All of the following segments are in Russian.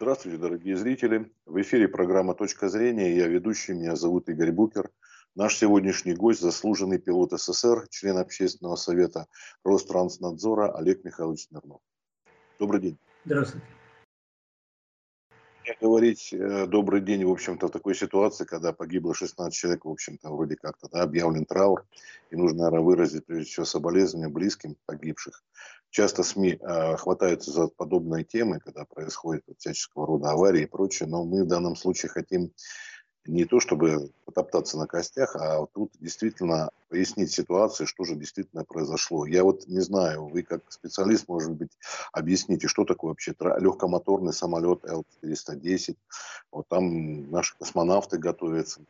Здравствуйте, дорогие зрители. В эфире программа «Точка зрения». Я ведущий, меня зовут Игорь Букер. Наш сегодняшний гость – заслуженный пилот СССР, член общественного совета Ространснадзора Олег Михайлович Смирнов. Добрый день. Здравствуйте. Мне говорить э, добрый день, в общем-то, в такой ситуации, когда погибло 16 человек, в общем-то, вроде как-то, да, объявлен траур, и нужно, наверное, выразить, прежде всего, соболезнования близким погибших. Часто СМИ э, хватаются за подобные темы, когда происходят всяческого рода аварии и прочее, но мы в данном случае хотим не то чтобы потоптаться на костях, а тут действительно пояснить ситуацию, что же действительно произошло. Я вот не знаю, вы как специалист, может быть, объясните, что такое вообще легкомоторный самолет Л-410. Вот там наши космонавты готовятся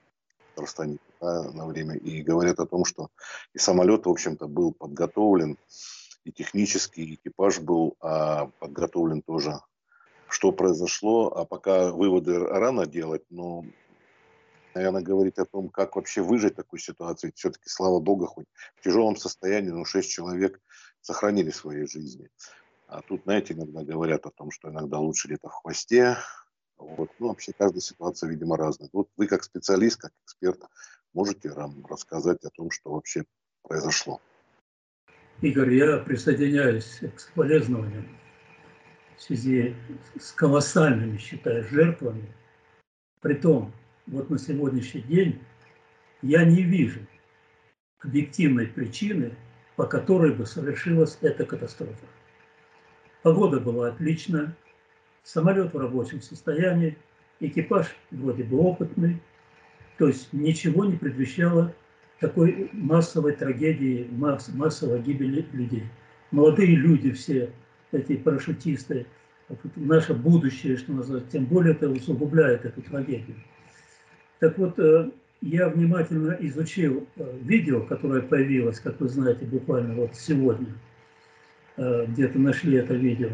в Ростане да, на время и говорят о том, что и самолет, в общем-то, был подготовлен и технический экипаж был а, подготовлен тоже. Что произошло, а пока выводы рано делать, но, наверное, говорить о том, как вообще выжить в такой ситуации. Все-таки, слава богу, хоть в тяжелом состоянии, но шесть человек сохранили свои жизни. А тут, знаете, иногда говорят о том, что иногда лучше где-то в хвосте. Вот. Ну, вообще каждая ситуация, видимо, разная. Вот вы как специалист, как эксперт, можете нам рассказать о том, что вообще произошло? Игорь, я присоединяюсь к соболезнованиям в связи с колоссальными, считаю, жертвами. Притом, вот на сегодняшний день я не вижу объективной причины, по которой бы совершилась эта катастрофа. Погода была отличная, самолет в рабочем состоянии, экипаж вроде бы опытный, то есть ничего не предвещало такой массовой трагедии, масс, массовой гибели людей. Молодые люди все, эти парашютисты, наше будущее, что называется, тем более это усугубляет эту трагедию. Так вот, э, я внимательно изучил э, видео, которое появилось, как вы знаете, буквально вот сегодня, э, где-то нашли это видео.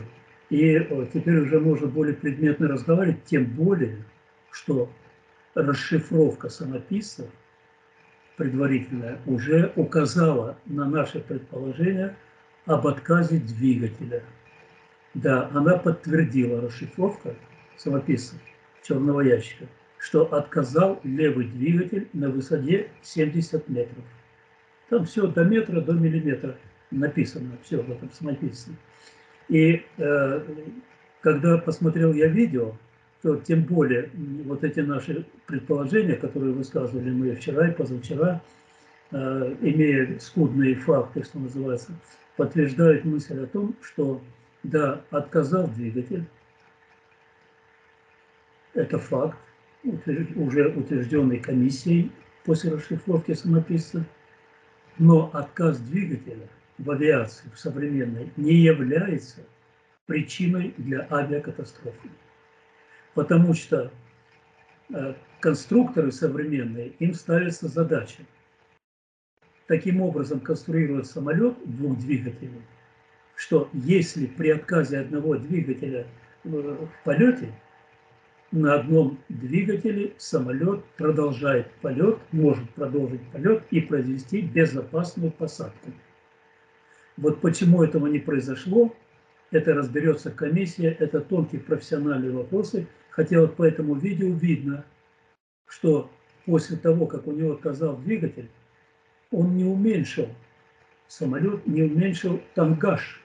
И теперь уже можно более предметно разговаривать, тем более, что расшифровка самописцев – предварительная уже указала на наше предположение об отказе двигателя. Да, она подтвердила расшифровка самописца черного ящика, что отказал левый двигатель на высоте 70 метров. Там все до метра, до миллиметра написано, все в этом самописце. И э, когда посмотрел я видео, то тем более вот эти наши предположения, которые высказывали мы вчера и позавчера, э, имея скудные факты, что называется, подтверждают мысль о том, что да, отказал двигатель, это факт, уже утвержденный комиссией после расшифровки самописца, но отказ двигателя в авиации, в современной, не является причиной для авиакатастрофы. Потому что э, конструкторы современные, им ставится задача таким образом конструировать самолет двухдвигательный, что если при отказе одного двигателя в полете, на одном двигателе самолет продолжает полет, может продолжить полет и произвести безопасную посадку. Вот почему этого не произошло, это разберется комиссия, это тонкие профессиональные вопросы, Хотя вот по этому видео видно, что после того, как у него отказал двигатель, он не уменьшил самолет, не уменьшил тангаж.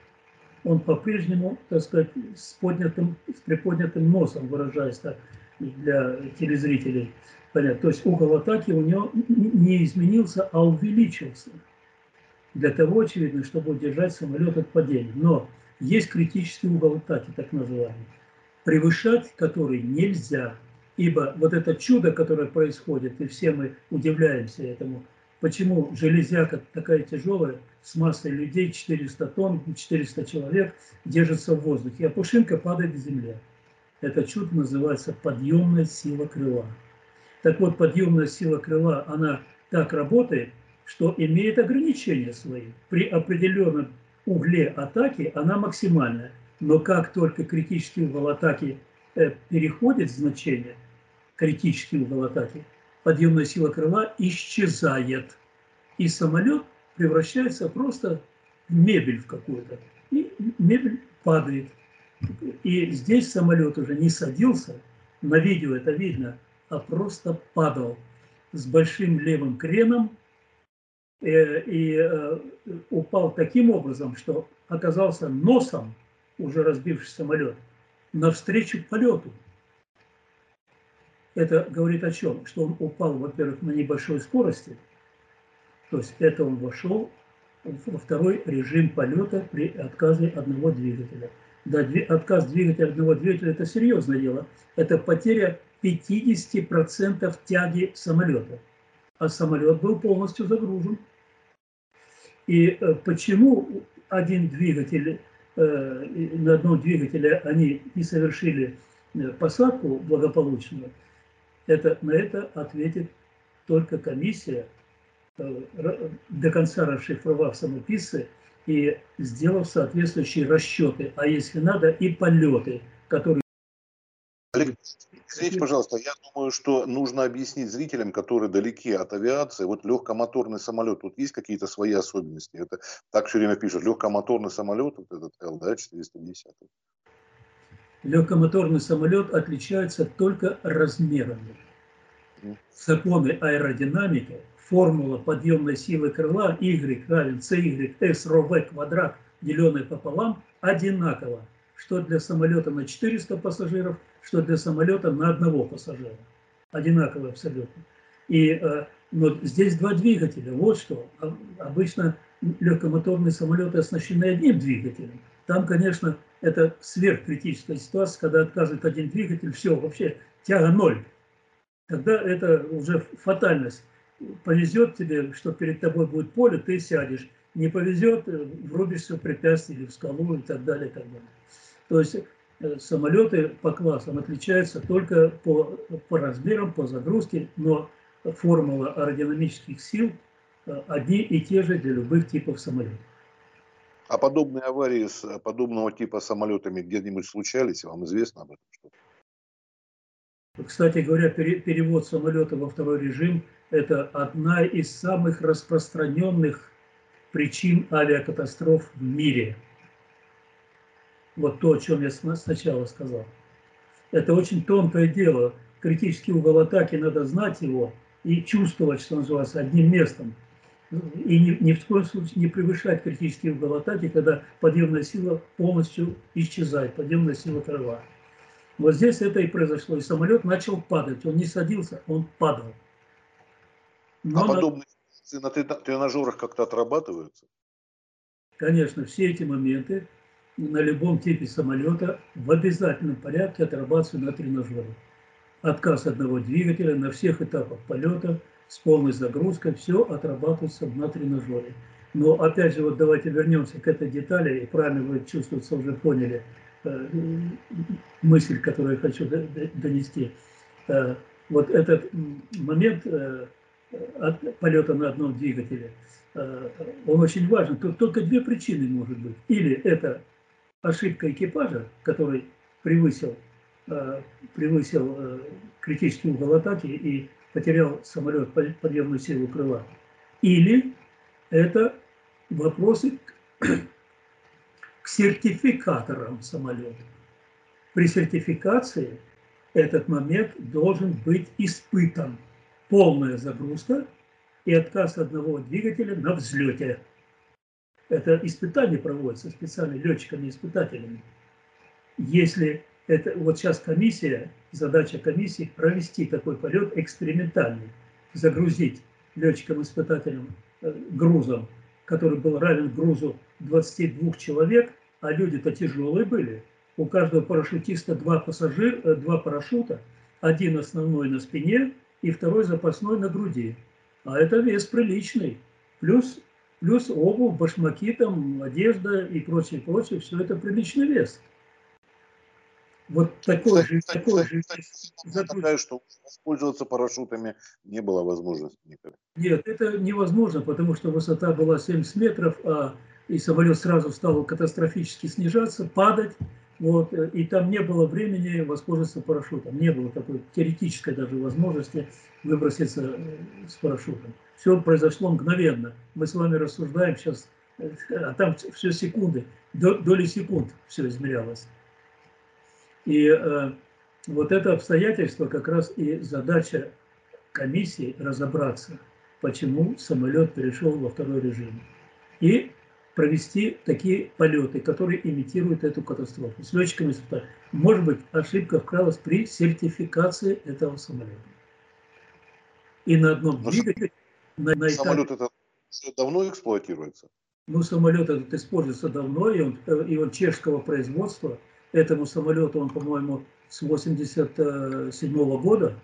Он по-прежнему, так сказать, с, поднятым, с приподнятым носом, выражаясь так для телезрителей. Понятно. То есть угол атаки у него не изменился, а увеличился. Для того, очевидно, чтобы удержать самолет от падения. Но есть критический угол атаки, так называемый превышать который нельзя. Ибо вот это чудо, которое происходит, и все мы удивляемся этому, почему железяка такая тяжелая, с массой людей, 400 тонн, 400 человек, держится в воздухе, а пушинка падает к земле. Это чудо называется подъемная сила крыла. Так вот, подъемная сила крыла, она так работает, что имеет ограничения свои. При определенном угле атаки она максимальная. Но как только критический угол атаки э, переходит значение, критический угол атаки, подъемная сила крыла исчезает. И самолет превращается просто в мебель в какую-то. И мебель падает. И здесь самолет уже не садился, на видео это видно, а просто падал с большим левым креном э, и э, упал таким образом, что оказался носом, уже разбивший самолет, навстречу полету. Это говорит о чем? Что он упал, во-первых, на небольшой скорости, то есть это он вошел во второй режим полета при отказе одного двигателя. Да, отказ двигателя одного двигателя – это серьезное дело. Это потеря 50% тяги самолета. А самолет был полностью загружен. И э, почему один двигатель, э, на одном двигателе они не совершили э, посадку благополучную, это, на это ответит только комиссия, до конца расшифровав самописцы и сделав соответствующие расчеты, а если надо, и полеты, которые Извините, пожалуйста, я думаю, что нужно объяснить зрителям, которые далеки от авиации, вот легкомоторный самолет, тут есть какие-то свои особенности? Это так все время пишут, легкомоторный самолет, вот этот ЛД-410. Легкомоторный самолет отличается только размерами. Законы аэродинамики, формула подъемной силы крыла Y равен CY S ро V квадрат, деленный пополам, одинаково что для самолета на 400 пассажиров, что для самолета на одного пассажира. Одинаково абсолютно. И э, но здесь два двигателя. Вот что. Обычно легкомоторные самолеты оснащены одним двигателем. Там, конечно, это сверхкритическая ситуация, когда отказывает один двигатель, все, вообще тяга ноль. Тогда это уже фатальность. Повезет тебе, что перед тобой будет поле, ты сядешь. Не повезет, врубишься в препятствие или в скалу и так далее, и так далее. То есть э, самолеты по классам отличаются только по, по размерам, по загрузке, но формула аэродинамических сил э, одни и те же для любых типов самолетов. А подобные аварии с э, подобного типа самолетами где-нибудь случались? Вам известно об этом что-то? Кстати говоря, перевод самолета во второй режим – это одна из самых распространенных причин авиакатастроф в мире – вот то, о чем я сначала сказал. Это очень тонкое дело. Критический угол атаки, надо знать его и чувствовать, что называется, одним местом. И ни, ни в коем случае не превышать критический угол атаки, когда подъемная сила полностью исчезает, подъемная сила крыла. Вот здесь это и произошло. И самолет начал падать. Он не садился, он падал. Но а подобные на... на тренажерах как-то отрабатываются? Конечно, все эти моменты на любом типе самолета в обязательном порядке отрабатываются на тренажере. Отказ одного двигателя на всех этапах полета с полной загрузкой, все отрабатывается на тренажере. Но опять же, вот давайте вернемся к этой детали, и правильно вы чувствуется, уже поняли э, мысль, которую я хочу донести. Э, вот этот момент э, от полета на одном двигателе, э, он очень важен. Тут только две причины может быть. Или это ошибка экипажа, который превысил, э, превысил э, критический угол атаки и потерял самолет подъемную силу крыла. Или это вопросы к сертификаторам самолета. При сертификации этот момент должен быть испытан. Полная загрузка и отказ одного двигателя на взлете. Это испытание проводится специально летчиками-испытателями. Если это вот сейчас комиссия, задача комиссии провести такой полет экспериментальный, загрузить летчикам-испытателям э, грузом, который был равен грузу 22 человек, а люди-то тяжелые были. У каждого парашютиста два, пассажира, э, два парашюта, один основной на спине и второй запасной на груди. А это вес приличный. Плюс плюс обувь, башмаки, там, одежда и прочее, прочее, все это приличный вес. Вот такой же, такой же. Такая, что воспользоваться парашютами не было возможности никогда. Нет, это невозможно, потому что высота была 70 метров, а и самолет сразу стал катастрофически снижаться, падать. Вот, и там не было времени воспользоваться парашютом. Не было такой теоретической даже возможности выброситься э, с парашютом. Все произошло мгновенно. Мы с вами рассуждаем сейчас, э, а там все секунды, доли секунд все измерялось. И э, вот это обстоятельство как раз и задача комиссии разобраться, почему самолет перешел во второй режим. И провести такие полеты, которые имитируют эту катастрофу. С летчиками Может быть, ошибка вкралась при сертификации этого самолета. И на одном Но двигателе... На, на самолет это давно эксплуатируется? Ну, самолет этот используется давно, и он, и он чешского производства. Этому самолету он, по-моему, с 87 -го года,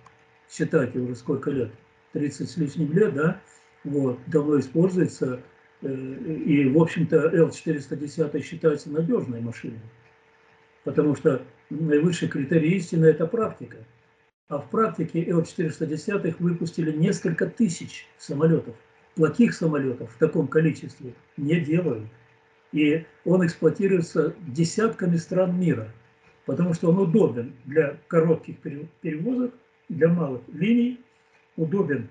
считайте уже сколько лет, 30 с лишним лет, да, вот, давно используется. Э, и, в общем-то, Л-410 считается надежной машиной, потому что наивысший критерий истины – это практика. А в практике Л-410 выпустили несколько тысяч самолетов. Плохих самолетов в таком количестве не делают. И он эксплуатируется десятками стран мира, потому что он удобен для коротких перевозок, для малых линий, удобен.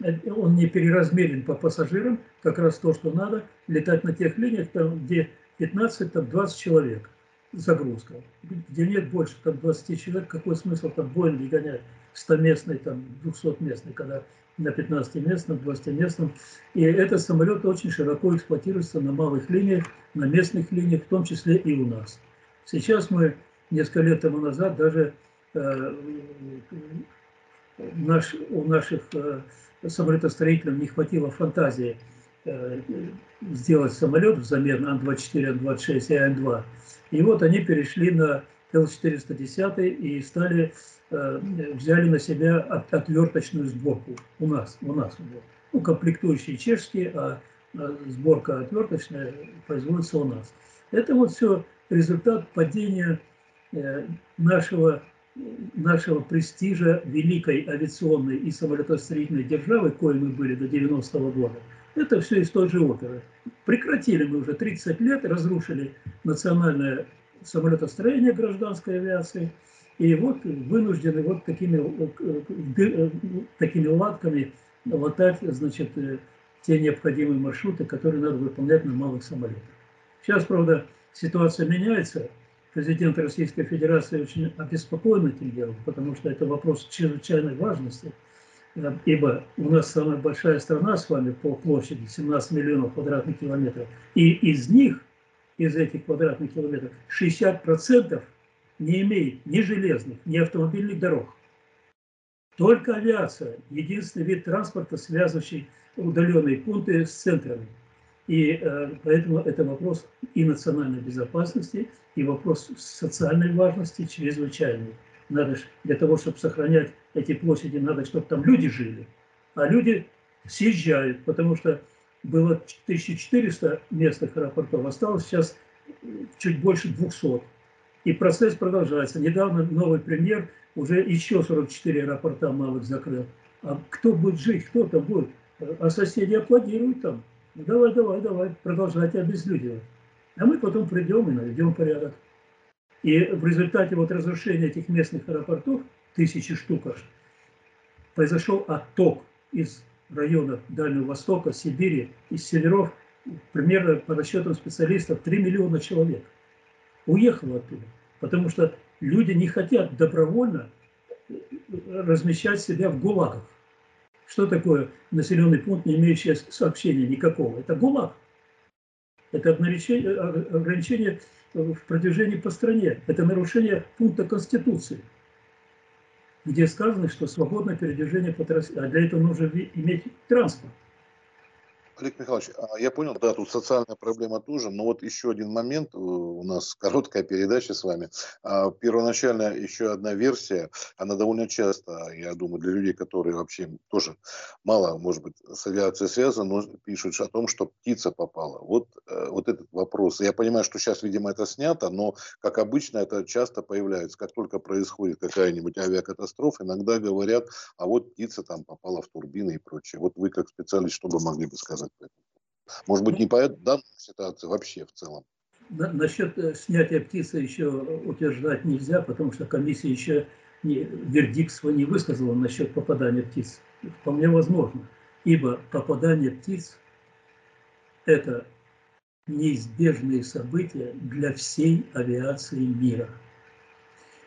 Он не переразмерен по пассажирам, как раз то, что надо, летать на тех линиях, там, где 15-20 человек загрузка, где нет больше там, 20 человек, какой смысл там Боинги гонять 100-местный, там 200-местный, когда на 15-местном, 20-местном. И этот самолет очень широко эксплуатируется на малых линиях, на местных линиях, в том числе и у нас. Сейчас мы несколько лет тому назад даже э, наш, у наших э, самолетостроителям не хватило фантазии э, сделать самолет взамен Ан-24, Ан-26 и Ан-2. И вот они перешли на Л-410 и стали, взяли на себя отверточную сборку у нас. У нас ну, комплектующие чешские, а сборка отверточная производится у нас. Это вот все результат падения нашего нашего престижа великой авиационной и самолетостроительной державы, коей мы были до 90-го года, это все из той же оперы. Прекратили мы уже 30 лет, разрушили национальное самолетостроение гражданской авиации, и вот вынуждены вот такими, такими латками латать, значит, те необходимые маршруты, которые надо выполнять на малых самолетах. Сейчас, правда, ситуация меняется, президент Российской Федерации очень обеспокоен этим делом, потому что это вопрос чрезвычайной важности, э, ибо у нас самая большая страна с вами по площади, 17 миллионов квадратных километров, и из них, из этих квадратных километров, 60% не имеет ни железных, ни автомобильных дорог. Только авиация – единственный вид транспорта, связывающий удаленные пункты с центрами – и э, поэтому это вопрос и национальной безопасности, и вопрос социальной важности чрезвычайный. Надо для того, чтобы сохранять эти площади, надо, чтобы там люди жили. А люди съезжают, потому что было 1400 местных аэропортов, осталось сейчас чуть больше 200. И процесс продолжается. Недавно новый премьер уже еще 44 аэропорта малых закрыл. А кто будет жить, кто там будет? А соседи аплодируют там. Ну, давай, давай, давай, продолжайте обезлюдивать. А мы потом придем и наведем порядок. И в результате вот разрушения этих местных аэропортов, тысячи штук произошел отток из районов Дальнего Востока, Сибири, из северов, примерно по расчетам специалистов 3 миллиона человек. Уехало оттуда, потому что люди не хотят добровольно размещать себя в гулагах. Что такое населенный пункт, не имеющий сообщения никакого? Это ГУЛАГ. Это ограничение в продвижении по стране. Это нарушение пункта Конституции, где сказано, что свободное передвижение по трассе, а для этого нужно иметь транспорт. Олег Михайлович, а, я понял, да, тут социальная проблема тоже, но вот еще один момент, э, у нас короткая передача с вами. А, первоначально еще одна версия, она довольно часто, я думаю, для людей, которые вообще тоже мало, может быть, с авиацией связаны, но пишут о том, что птица попала. Вот, э, вот этот вопрос. Я понимаю, что сейчас, видимо, это снято, но, как обычно, это часто появляется. Как только происходит какая-нибудь авиакатастрофа, иногда говорят, а вот птица там попала в турбины и прочее. Вот вы, как специалист, что бы могли бы сказать? Сказать Может быть, не по данной ситуации, вообще в целом. Насчет э, снятия птицы еще утверждать нельзя, потому что комиссия еще не, вердикт свой не высказала насчет попадания птиц. Вполне возможно, ибо попадание птиц – это неизбежные события для всей авиации мира.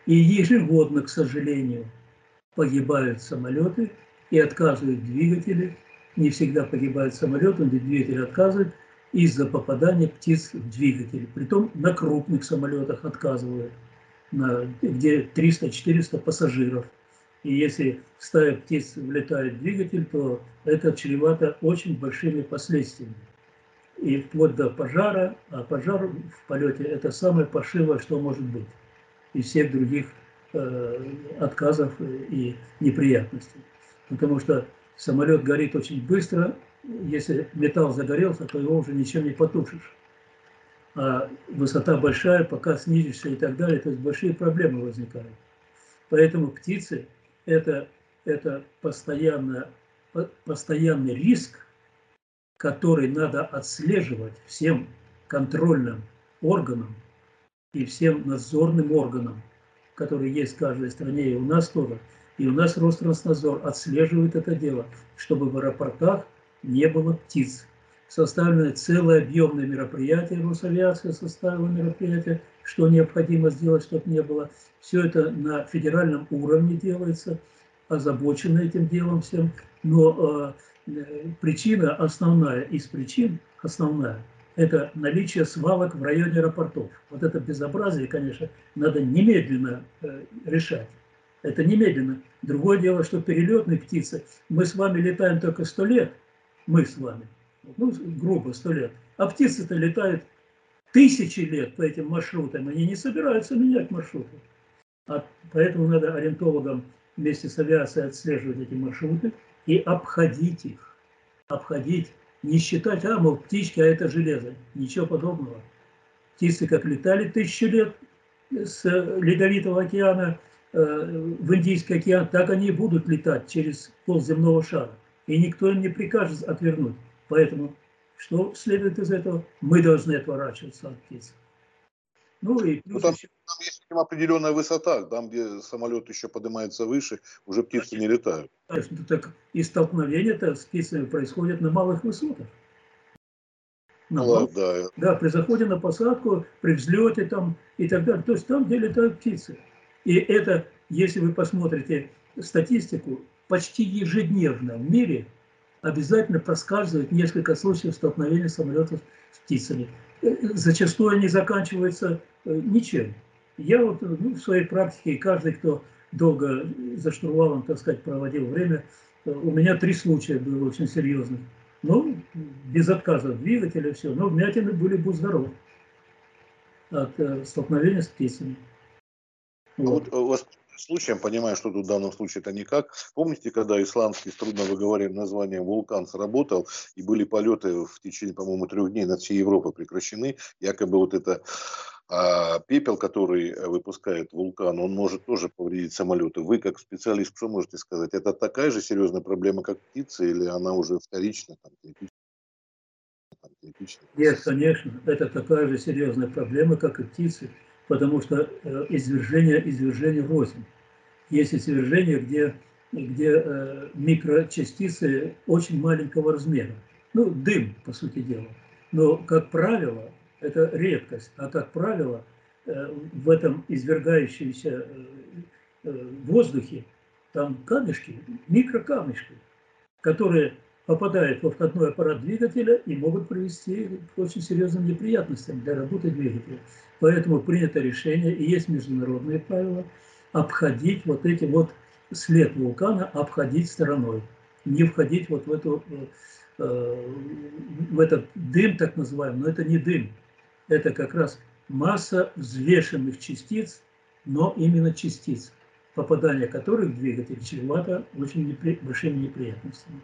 И ежегодно, к сожалению, погибают самолеты и отказывают двигатели. Не всегда погибают самолеты, но двигатели отказывают из-за попадания птиц в двигатель. Притом на крупных самолетах отказывают, на, где 300-400 пассажиров. И если стая птиц влетает в двигатель, то это чревато очень большими последствиями. И вплоть до пожара, а пожар в полете – это самое паршивое, что может быть из всех других э, отказов и неприятностей. Потому что самолет горит очень быстро, если металл загорелся, то его уже ничем не потушишь. А высота большая, пока снизишься и так далее, то есть большие проблемы возникают. Поэтому птицы – это, это постоянно, постоянный риск, который надо отслеживать всем контрольным органам и всем надзорным органам, которые есть в каждой стране, и у нас тоже. И у нас Ространснадзор отслеживает это дело, чтобы в аэропортах не было птиц. Составлено целое объемное мероприятие, Росавиация составила мероприятие, что необходимо сделать, чтобы не было. Все это на федеральном уровне делается, озабочено этим делом всем. Но э, причина основная из причин, основная, это наличие свалок в районе аэропортов. Вот это безобразие, конечно, надо немедленно э, решать. Это немедленно. Другое дело, что перелетные птицы, мы с вами летаем только сто лет, мы с вами, ну, грубо, сто лет. А птицы-то летают тысячи лет по этим маршрутам, они не собираются менять маршруты. А поэтому надо ориентологам вместе с авиацией отслеживать эти маршруты и обходить их. Обходить, не считать, а, мол, птички, а это железо. Ничего подобного. Птицы как летали тысячи лет с Ледовитого океана в Индийский океан, так они и будут летать через полземного шара и никто им не прикажет отвернуть. Поэтому что следует из этого? Мы должны отворачиваться от птиц. Ну, и ну, там, еще... там есть определенная высота, там, где самолет еще поднимается выше, уже птицы Конечно. не летают. Конечно, так и столкновения-то с птицами происходят на малых высотах. На ну, малых, да. да, при заходе на посадку, при взлете там и так далее. То есть там, где летают птицы. И это, если вы посмотрите статистику, почти ежедневно в мире обязательно проскальзывает несколько случаев столкновения самолетов с птицами. Э, зачастую они заканчиваются э, ничем. Я вот ну, в своей практике, каждый, кто долго за штурвалом, так сказать, проводил время, э, у меня три случая было очень серьезных. Ну, без отказа от двигателя, все. Но вмятины были, будь здоров, от столкновения с птицами. А вот. вот у вас случаем, понимаю, что тут в данном случае это никак. Помните, когда исландский с трудно выговорим названием вулкан сработал, и были полеты в течение, по-моему, трех дней над всей Европой прекращены, якобы вот это а пепел, который выпускает вулкан, он может тоже повредить самолеты. Вы, как специалист, что можете сказать? Это такая же серьезная проблема, как птицы, или она уже вторична, там, Нет, конечно, это такая же серьезная проблема, как и птицы потому что э, извержение, извержение рознь. Есть извержения, где, где э, микрочастицы очень маленького размера. Ну, дым, по сути дела. Но, как правило, это редкость, а как правило, э, в этом извергающемся воздухе там камешки, микрокамешки, которые попадают во входной аппарат двигателя и могут привести к очень серьезным неприятностям для работы двигателя. Поэтому принято решение, и есть международные правила, обходить вот эти вот след вулкана, обходить стороной, не входить вот в, эту, э, в этот дым, так называемый, но это не дым, это как раз масса взвешенных частиц, но именно частиц, попадание которых в двигатель чревато очень непри... большими неприятностями.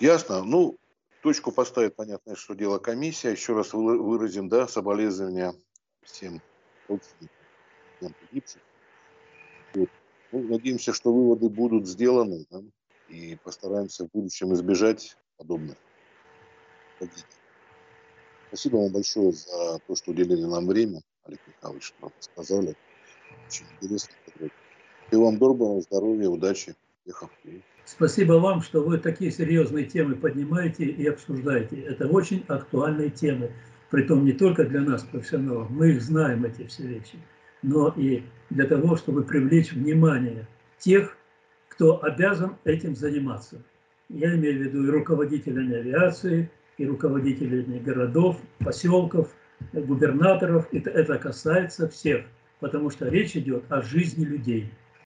Ясно. Ну, точку поставит, понятно, что дело комиссия. Еще раз выразим, да, соболезнования всем родственникам. Ну, надеемся, что выводы будут сделаны, да, и постараемся в будущем избежать подобных трагедий. Спасибо вам большое за то, что уделили нам время, Олег Михайлович, что нам сказали. Очень интересно. Всего вам доброго, здоровья, удачи, успехов. Спасибо вам, что вы такие серьезные темы поднимаете и обсуждаете. Это очень актуальные темы. Притом не только для нас, профессионалов. Мы их знаем, эти все вещи. но и для того, чтобы привлечь внимание тех, кто обязан этим заниматься. Я имею в виду и руководителями авиации, и руководителями городов, поселков, губернаторов. Это, это касается всех, потому что речь идет о жизни людей –